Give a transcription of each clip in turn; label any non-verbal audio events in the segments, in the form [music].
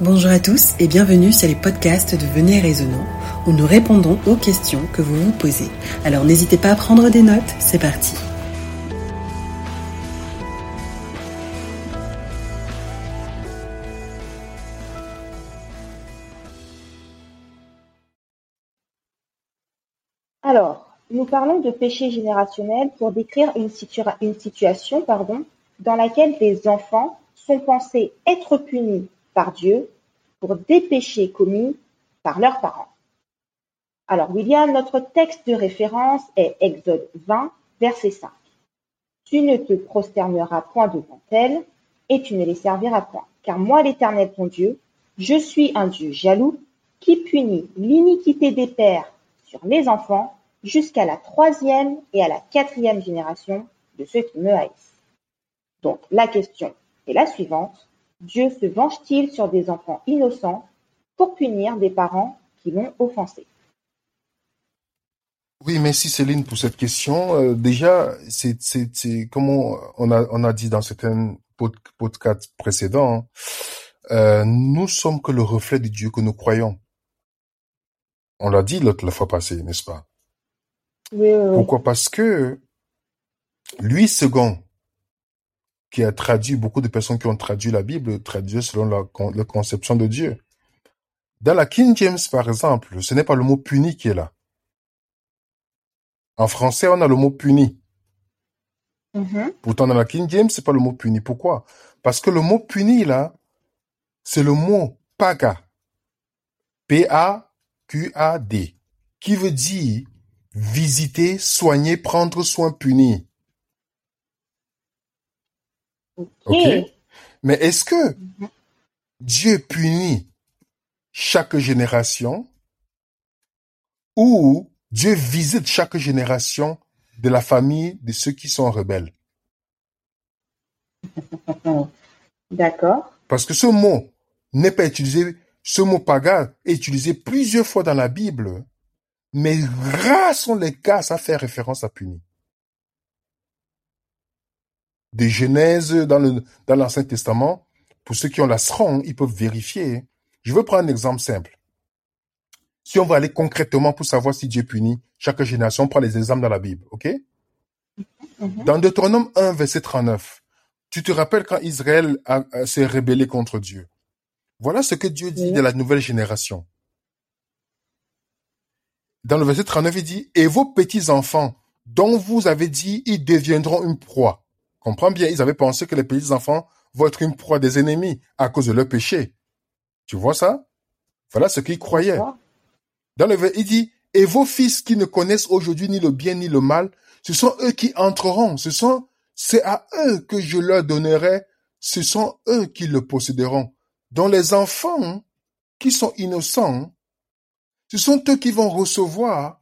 Bonjour à tous et bienvenue sur les podcasts de Venez Raisonnant où nous répondons aux questions que vous vous posez. Alors n'hésitez pas à prendre des notes, c'est parti. Alors, nous parlons de péché générationnel pour décrire une, situation dans laquelle des enfants sont pensés être punis par Dieu pour des péchés commis par leurs parents. Alors, William, notre texte de référence est Exode 20, verset 5. Tu ne te prosterneras point devant elles et tu ne les serviras point. Car moi, l'Éternel ton Dieu, je suis un Dieu jaloux qui punit l'iniquité des pères sur les enfants jusqu'à la troisième et à la quatrième génération de ceux qui me haïssent. Donc la question est la suivante. Dieu se venge-t-il sur des enfants innocents pour punir des parents qui l'ont offensé? Oui, merci Céline pour cette question. Euh, déjà, c'est comme on a, on a dit dans certains podcasts précédents, euh, nous sommes que le reflet du Dieu que nous croyons. On l'a dit l'autre fois passée, n'est-ce pas? Pourquoi? Parce que lui second, qui a traduit, beaucoup de personnes qui ont traduit la Bible, traduit selon la, conception de Dieu. Dans la King James, par exemple, ce n'est pas le mot puni qui est là. En français, on a le mot puni. Mm-hmm. Pourtant, dans la King James, c'est pas le mot puni. Pourquoi? Parce que le mot puni, là, c'est le mot paga. P-A-Q-A-D. Qui veut dire visiter, soigner, prendre soin, punir. Ok. Mais est-ce que Dieu punit chaque génération ou Dieu visite chaque génération de la famille de ceux qui sont rebelles? [laughs] D'accord. Parce que ce mot n'est pas utilisé, ce mot paga est utilisé plusieurs fois dans la Bible mais rares sont les cas à faire référence à punir. Des Genèses dans le, dans l'Ancien Testament, pour ceux qui ont la strong, ils peuvent vérifier. Je veux prendre un exemple simple. Si on va aller concrètement pour savoir si Dieu punit chaque génération, on prend les exemples dans la Bible, ok? Mhm. Dans Deutéronome 1, verset 39, tu te rappelles quand Israël s'est rébellé contre Dieu. Voilà ce que Dieu dit de la nouvelle génération dans le verset 39, il dit, et vos petits-enfants, dont vous avez dit, ils deviendront une proie. Comprends bien, ils avaient pensé que les petits-enfants vont être une proie des ennemis à cause de leur péché. Tu vois ça? Voilà ce qu'ils croyaient. Dans le verset, il dit, et vos fils qui ne connaissent aujourd'hui ni le bien ni le mal, ce sont eux qui entreront. Ce sont, c'est à eux que je leur donnerai. Ce sont eux qui le posséderont. Dans les enfants qui sont innocents, ce sont eux qui vont recevoir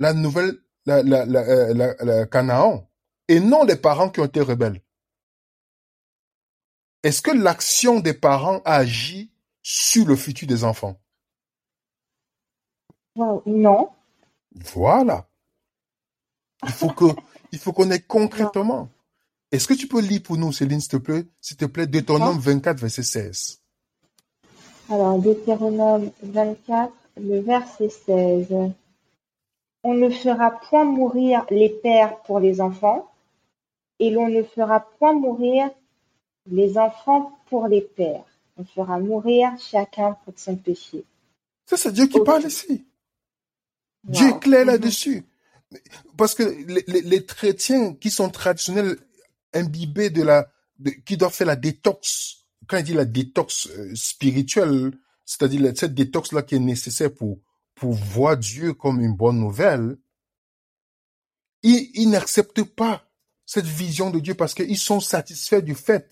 la nouvelle, la, la, la, euh, la, Canaan, et non les parents qui ont été rebelles. Est-ce que l'action des parents agit sur le futur des enfants? Non. Voilà. Il faut que, il faut qu'on ait concrètement. Est-ce que tu peux lire pour nous, Céline, s'il te plaît, s'il te plaît, Deutéronome 24, verset 16. Alors, Deutéronome 24, le verset 16. On ne fera point mourir les pères pour les enfants, et l'on ne fera point mourir les enfants pour les pères. On fera mourir chacun pour son péché. Ça, c'est Dieu qui parle ici. Dieu est clair mhm. là-dessus. Parce que les, chrétiens qui sont traditionnels, imbibés de la, qui doivent faire la détox, quand il dit la détox euh, spirituelle, c'est-à-dire cette détox-là qui est nécessaire pour, pour voir Dieu comme une bonne nouvelle, ils, n'acceptent pas cette vision de Dieu parce qu'ils sont satisfaits du fait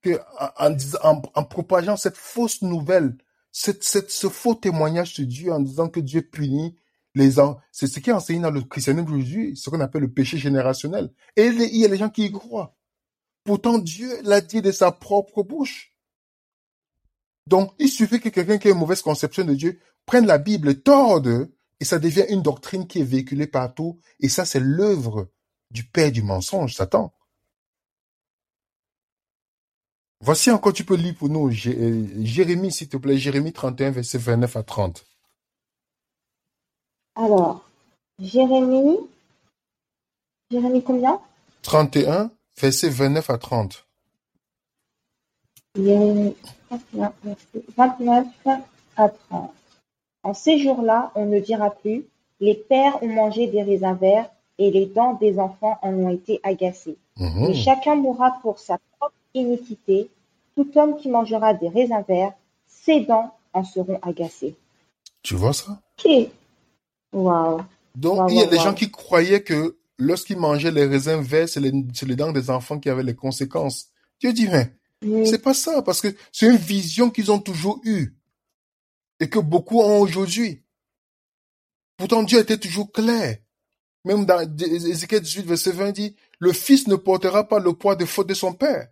que en, en, propageant cette fausse nouvelle, cette, ce faux témoignage de Dieu en disant que Dieu punit les gens, c'est ce qui est enseigné dans le christianisme aujourd'hui, ce qu'on appelle le péché générationnel. Et il y a les gens qui y croient. Pourtant, Dieu l'a dit de sa propre bouche. Donc, il suffit que quelqu'un qui a une mauvaise conception de Dieu prenne la Bible, torde, et ça devient une doctrine qui est véhiculée partout. Et ça, c'est l'œuvre du père du mensonge, Satan. Voici encore, tu peux lire pour nous euh, Jérémie, s'il te plaît, Jérémie 31, verset 29 à 30. Alors, Jérémie, Jérémie combien? 31, verset 29 à 30. Jérémie 31, verset 29 à 30. En ces jours-là, on ne dira plus, les pères ont mangé des raisins verts et les dents des enfants en ont été agacées. Mhm. Mais chacun mourra pour sa propre iniquité. Tout homme qui mangera des raisins verts, ses dents en seront agacées. Tu vois ça? Ok. Wow. Donc, Wow, il y a wow, des wow. gens qui croyaient que lorsqu'ils mangeaient les raisins verts, c'est les, dents des enfants qui avaient les conséquences. Dieu dit, mais Oui. c'est pas ça, parce que c'est une vision qu'ils ont toujours eue et que beaucoup ont aujourd'hui. Pourtant, Dieu était toujours clair. Même dans Ézéchiel 18, verset 20 dit, le fils ne portera pas le poids des fautes de son père.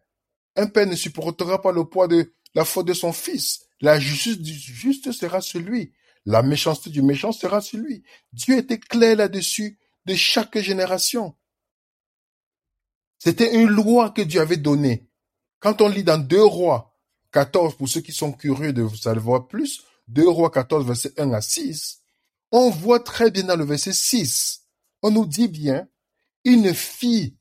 Un père ne supportera pas le poids de la faute de son fils. La justice du juste sera sur lui. La méchanceté du méchant sera sur lui. Dieu était clair là-dessus de chaque génération. C'était une loi que Dieu avait donnée. Quand on lit dans 2 rois 14, pour ceux qui sont curieux de savoir plus, 2 rois 14, verset 1 à 6, on voit très bien dans le verset 6, on nous dit bien, il ne fit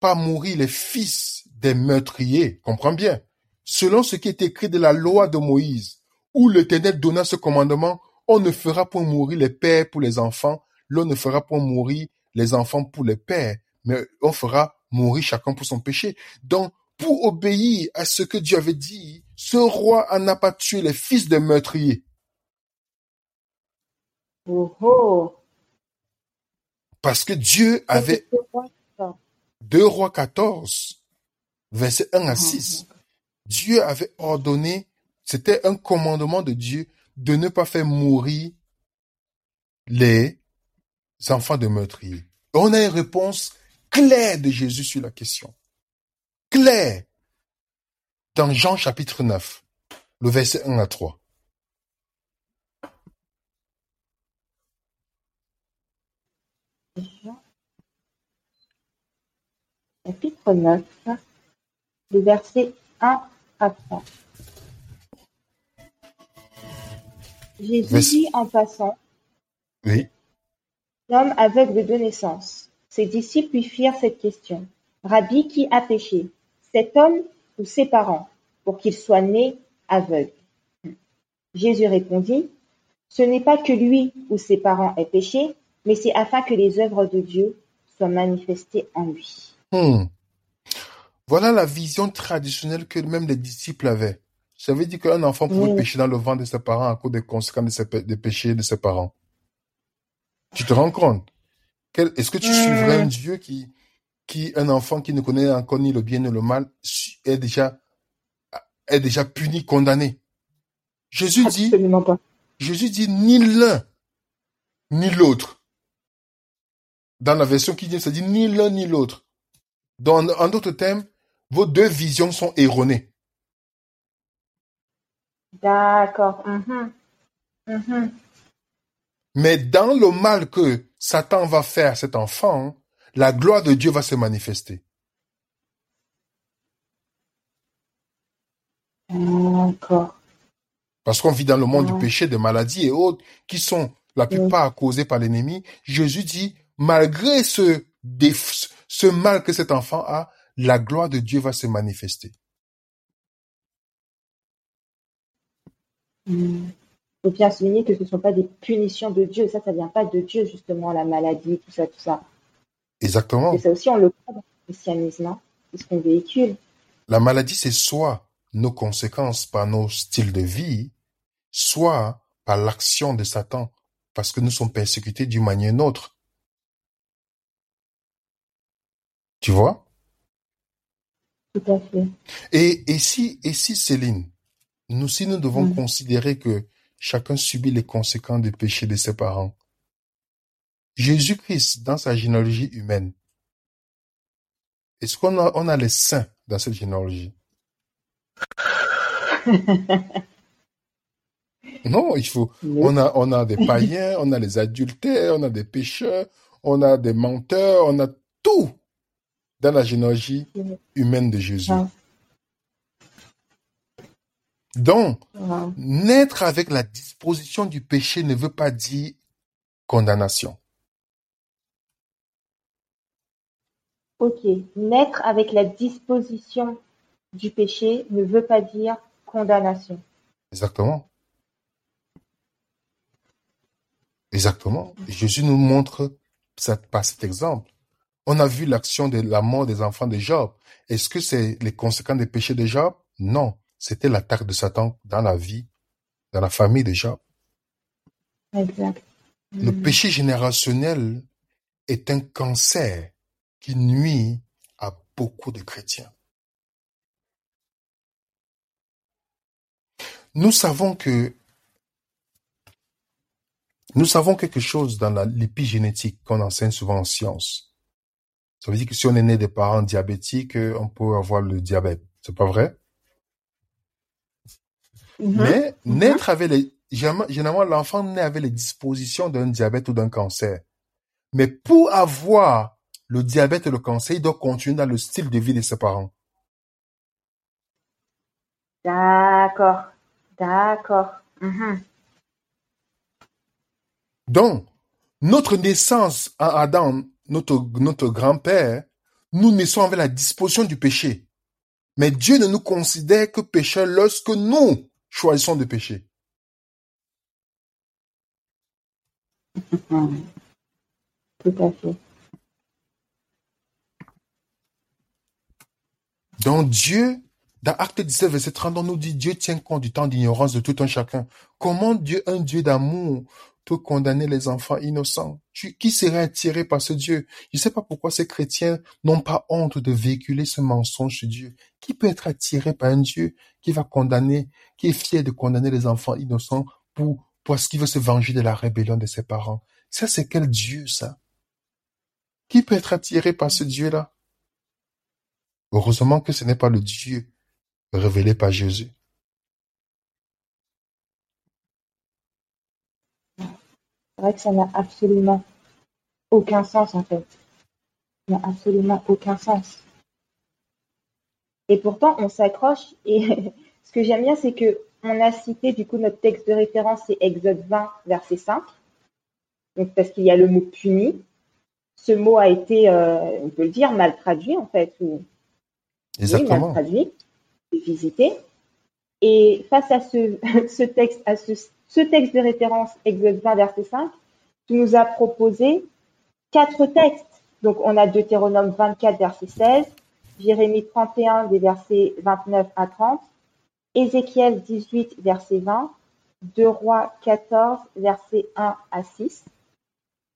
pas mourir les fils des meurtriers, comprends bien, selon ce qui est écrit de la loi de Moïse, où l'Éternel donna ce commandement, on ne fera point mourir les pères pour les enfants, l'on ne fera point mourir les enfants pour les pères, mais on fera mourir chacun pour son péché. Donc, pour obéir à ce que Dieu avait dit, ce roi en a pas tué les fils des meurtriers. Oh, oh. Parce que Dieu avait c'est quoi, ça 2 rois 14, verset 1 à Ah, 6. Dieu avait ordonné, c'était un commandement de Dieu de ne pas faire mourir les enfants de meurtriers. On a une réponse claire de Jésus sur la question. Claire. Dans Jean chapitre 9, le verset 1 à 3. Jean, chapitre 9, le verset 1 à 3. Jésus dit en passant, Oui. l'homme aveugle de naissance. Ses disciples lui firent cette question. Rabbi, qui a péché? Cet homme ou ses parents pour qu'il soit né aveugle? Jésus répondit, Ce n'est pas que lui ou ses parents aient péché, mais c'est afin que les œuvres de Dieu soient manifestées en lui. Hmm. Voilà la vision traditionnelle que même les disciples avaient. Ça veut dire qu'un enfant pouvait Oui. pécher dans le ventre de ses parents à cause des conséquences de ses des péchés de ses parents. Tu te rends compte? Quel- Est-ce que tu Hmm. suivrais un Dieu qui, qui, un enfant qui ne connaît encore ni le bien ni le mal, est déjà, est déjà puni, condamné? Jésus dit, Absolument pas. Jésus dit ni l'un, ni l'autre. Dans la version qui dit, ça dit ni l'un ni l'autre. Dans, en d'autres termes, vos deux visions sont erronées. D'accord. Mhm. Mhm. Mais dans le mal que Satan va faire à cet enfant, la gloire de Dieu va se manifester. D'accord. Parce qu'on vit dans le monde du Ouais. péché, des maladies et autres, qui sont la plupart causées par l'ennemi. Jésus dit, malgré ce, ce mal que cet enfant a, la gloire de Dieu va se manifester. Il faut bien souligner que ce ne sont pas des punitions de Dieu. Ça, ça vient pas de Dieu, justement, la maladie, tout ça, tout ça. Exactement. Et ça aussi, on le croit dans le christianisme. hein. C'est ce qu'on véhicule. La maladie, c'est soit nos conséquences par nos styles de vie, soit par l'action de Satan, parce que nous sommes persécutés d'une manière ou d'une autre. Tu vois? Tout à fait. Et, et si, et si Céline, nous, si nous devons Mm. considérer que chacun subit les conséquences des péchés de ses parents, Jésus-Christ, dans sa généalogie humaine, est-ce qu'on a, on a les saints dans cette généalogie? [laughs] Non, il faut, Non. on a, on a des [laughs] païens, on a les adultères, on a des pécheurs, on a des menteurs, on a tout dans la généalogie humaine de Jésus. Ah. Donc, Ouais. naître avec la disposition du péché ne veut pas dire condamnation. Ok. Naître avec la disposition du péché ne veut pas dire condamnation. Exactement. Exactement. Jésus nous montre ça par cet exemple. On a vu l'action de la mort des enfants de Job. Est-ce que c'est les conséquences des péchés de Job? Non. C'était l'attaque de Satan dans la vie, dans la famille de Job. Exact. Le Mhm. péché générationnel est un cancer qui nuit à beaucoup de chrétiens. Nous savons que nous savons quelque chose dans la- l'épigénétique qu'on enseigne souvent en sciences. Ça veut dire que si on est né des parents diabétiques, euh, on peut avoir le diabète. C'est pas vrai? Mhm. Mais Mhm. naître avec les, généralement, l'enfant naît avec les dispositions d'un diabète ou d'un cancer. Mais pour avoir le diabète et le cancer, il doit continuer dans le style de vie de ses parents. D'accord. D'accord. Mhm. Donc, notre naissance en Adam, notre, notre grand-père, nous naissons avec la disposition du péché. Mais Dieu ne nous considère que pécheurs lorsque nous choisissons de pécher. Tout à fait. Donc Dieu, dans Acte 17, verset 30, on nous dit Dieu tient compte du temps d'ignorance de tout un chacun. Comment Dieu, un Dieu d'amour, peut condamner les enfants innocents? Qui serait attiré par ce Dieu? Je ne sais pas pourquoi ces chrétiens n'ont pas honte de véhiculer ce mensonge sur Dieu. Qui peut être attiré par un Dieu qui va condamner, qui est fier de condamner les enfants innocents pour, parce qu'il veut se venger de la rébellion de ses parents? Ça, c'est quel Dieu, ça? Qui peut être attiré par ce Dieu-là? Heureusement que ce n'est pas le Dieu révélé par Jésus. C'est vrai que ça n'a absolument aucun sens en fait. Ça n'a absolument aucun sens. Et pourtant, on s'accroche. Et [laughs] ce que j'aime bien, c'est que on a cité du coup notre texte de référence, c'est Exode 20, verset 5. Donc parce qu'il y a le mot puni. Ce mot a été, euh, on peut le dire, mal traduit en fait, ou oui, mal traduit, visité. Et face à ce, [laughs] ce texte, à ce, ce texte de référence, Exode 20, verset 5, tu nous as proposé quatre textes. Donc, on a Deutéronome 24, verset 16, Jérémie 31, des versets 29 à 30, Ézéchiel 18, verset 20, 2 Rois 14, versets 1 à 6,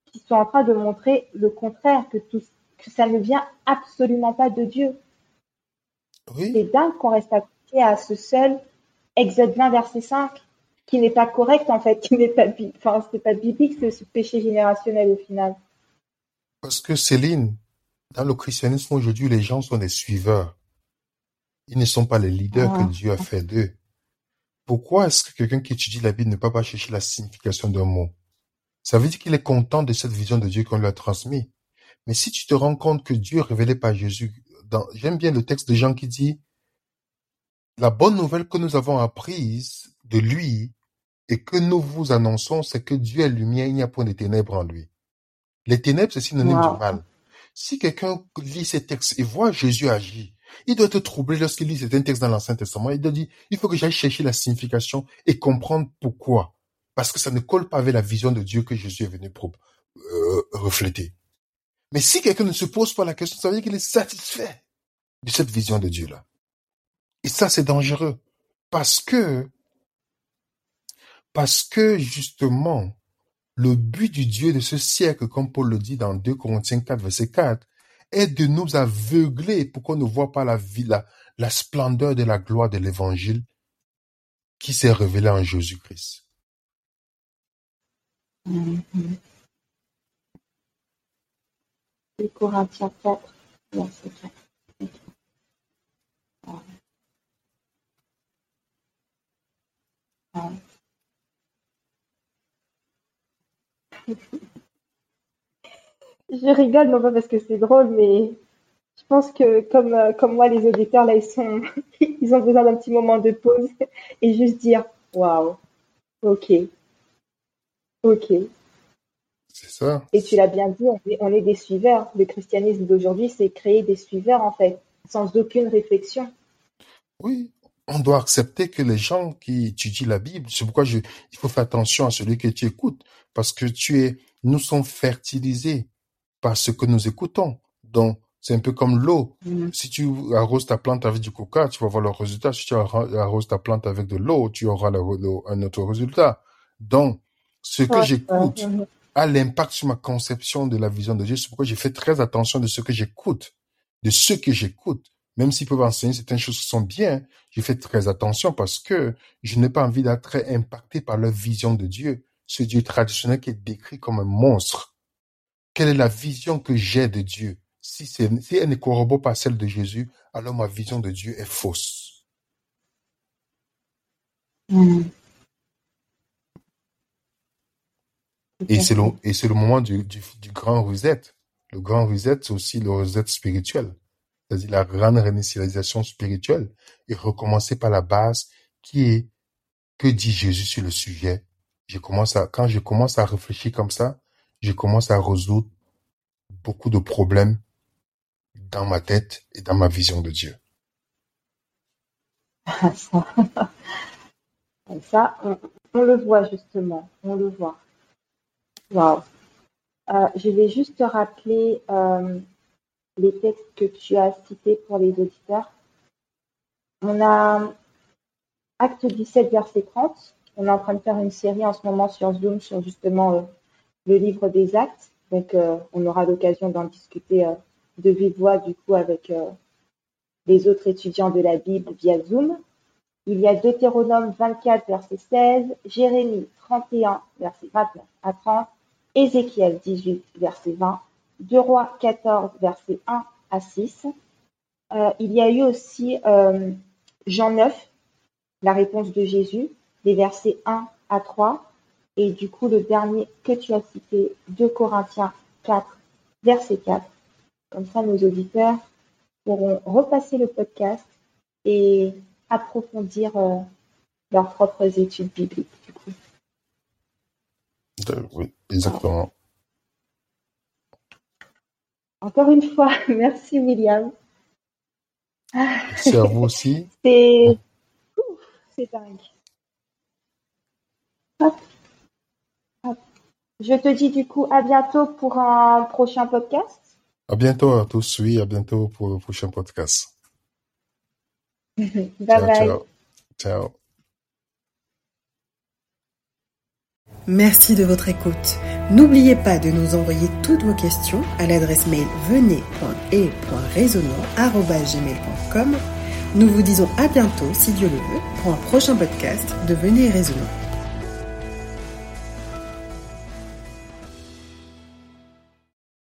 qui sont en train de montrer le contraire, que, tout, que ça ne vient absolument pas de Dieu. Oui, C'est dingue qu'on reste accroché à ce seul Exode 20, verset 5, qui n'est pas correct en fait, qui n'est pas, enfin, c'est pas biblique, c'est ce péché générationnel au final. parce que Céline, dans le christianisme aujourd'hui, les gens sont des suiveurs. Ils ne sont pas les leaders que Ah. Dieu a fait d'eux. Pourquoi est-ce que quelqu'un qui étudie la Bible ne peut pas chercher la signification d'un mot? Ça veut dire qu'il est content de cette vision de Dieu qu'on lui a transmise. Mais si tu te rends compte que Dieu est révélé par Jésus, j'aime bien le texte de Jean qui dit, la bonne nouvelle que nous avons apprise de lui et que nous vous annonçons, c'est que Dieu est lumière, il n'y a point de ténèbres en lui. Les ténèbres, c'est synonyme Wow. du mal. Si quelqu'un lit ces textes et voit Jésus agir, il doit être troublé lorsqu'il lit certains textes dans l'Ancien Testament. Il doit dire, il faut que j'aille chercher la signification et comprendre pourquoi. Parce que ça ne colle pas avec la vision de Dieu que Jésus est venu pour, euh, refléter. Mais si quelqu'un ne se pose pas la question, ça veut dire qu'il est satisfait de cette vision de Dieu-là. Et ça, c'est dangereux. Parce que, parce que justement, le but du Dieu de ce siècle, comme Paul le dit dans 2 Corinthiens 4, verset 4, est de nous aveugler pour qu'on ne voit pas la vie, la, splendeur de la gloire de l'évangile qui s'est révélé en Jésus-Christ. Corinthiens 4, verset 4. Ouais. Ouais. Je rigole, non pas parce que c'est drôle, mais Je pense que comme, euh, comme moi, les auditeurs, là, ils, sont, [laughs] ils ont besoin d'un petit moment de pause [laughs] et juste dire Waouh, ok, ok. C'est ça. Et tu l'as bien dit, on est, on est des suiveurs. Le christianisme d'aujourd'hui, c'est créer des suiveurs, en fait, sans aucune réflexion. Oui, on doit accepter que les gens qui étudient la Bible, c'est pourquoi je, il faut faire attention à celui que tu écoutes, parce que tu es, nous sommes fertilisés par ce que nous écoutons. Donc, c'est un peu comme l'eau. Mm. Si tu arroses ta plante avec du coca, tu vas voir le résultat. Si tu arroses ta plante avec de l'eau, tu auras le- le- un autre résultat. Donc, ce que Ouais, j'écoute ouais, mhm. a l'impact sur ma conception de la vision de Dieu. C'est pourquoi j'ai fait très attention de ce que j'écoute, de ce que j'écoute. Même s'ils peuvent enseigner certaines choses qui sont bien, j'ai fait très attention parce que je n'ai pas envie d'être très impacté par leur vision de Dieu. Ce Dieu traditionnel qui est décrit comme un monstre. Quelle est la vision que j'ai de Dieu? Si, elle ne corrobore pas celle de Jésus, alors ma vision de Dieu est fausse. Et c'est le, moment du, du, du grand reset. Le grand reset, c'est aussi le reset spirituel. C'est-à-dire la grande réinitialisation spirituelle et recommencer par la base qui est que dit Jésus sur le sujet. Je commence à, quand je commence à réfléchir comme ça, je commence à résoudre beaucoup de problèmes dans ma tête et dans ma vision de Dieu. Ah, [laughs] ça, on, le voit justement, on le voit. Waouh. Euh, je vais juste te rappeler euh, les textes que tu as cités pour les auditeurs. On a Acte 17, verset 30. On est en train de faire une série en ce moment sur Zoom sur justement euh, le livre des actes. Donc, euh, on aura l'occasion d'en discuter euh, de vive voix du coup avec les autres étudiants de la Bible via Zoom. Il y a Deutéronome 24, verset 16, Jérémie 31, verset 29 à 30, Ézéchiel 18, verset 20, 2 Rois 14, verset 1 à 6. Euh, il y a eu aussi euh, Jean 9, la réponse de Jésus, des versets 1 à 3. Et du coup, le dernier que tu as cité, 2 Corinthiens 4, verset 4. Comme ça, nos auditeurs pourront repasser le podcast et approfondir euh, leurs propres études bibliques. Du oui, exactement. Encore une fois, [laughs] merci William. Merci à vous aussi. [laughs] C'est dingue. Hop. Hop. Je te dis du coup à bientôt pour un prochain podcast. À bientôt à tous. Oui, à bientôt pour le prochain podcast. Bye [laughs] Ciao, bye. ciao. Ciao. Merci de votre écoute. N'oubliez pas de nous envoyer toutes vos questions à l'adresse mail venez.et.raisonnant.gmail.com. Nous vous disons à bientôt, si Dieu le veut, pour un prochain podcast de Venez et Raisonnant.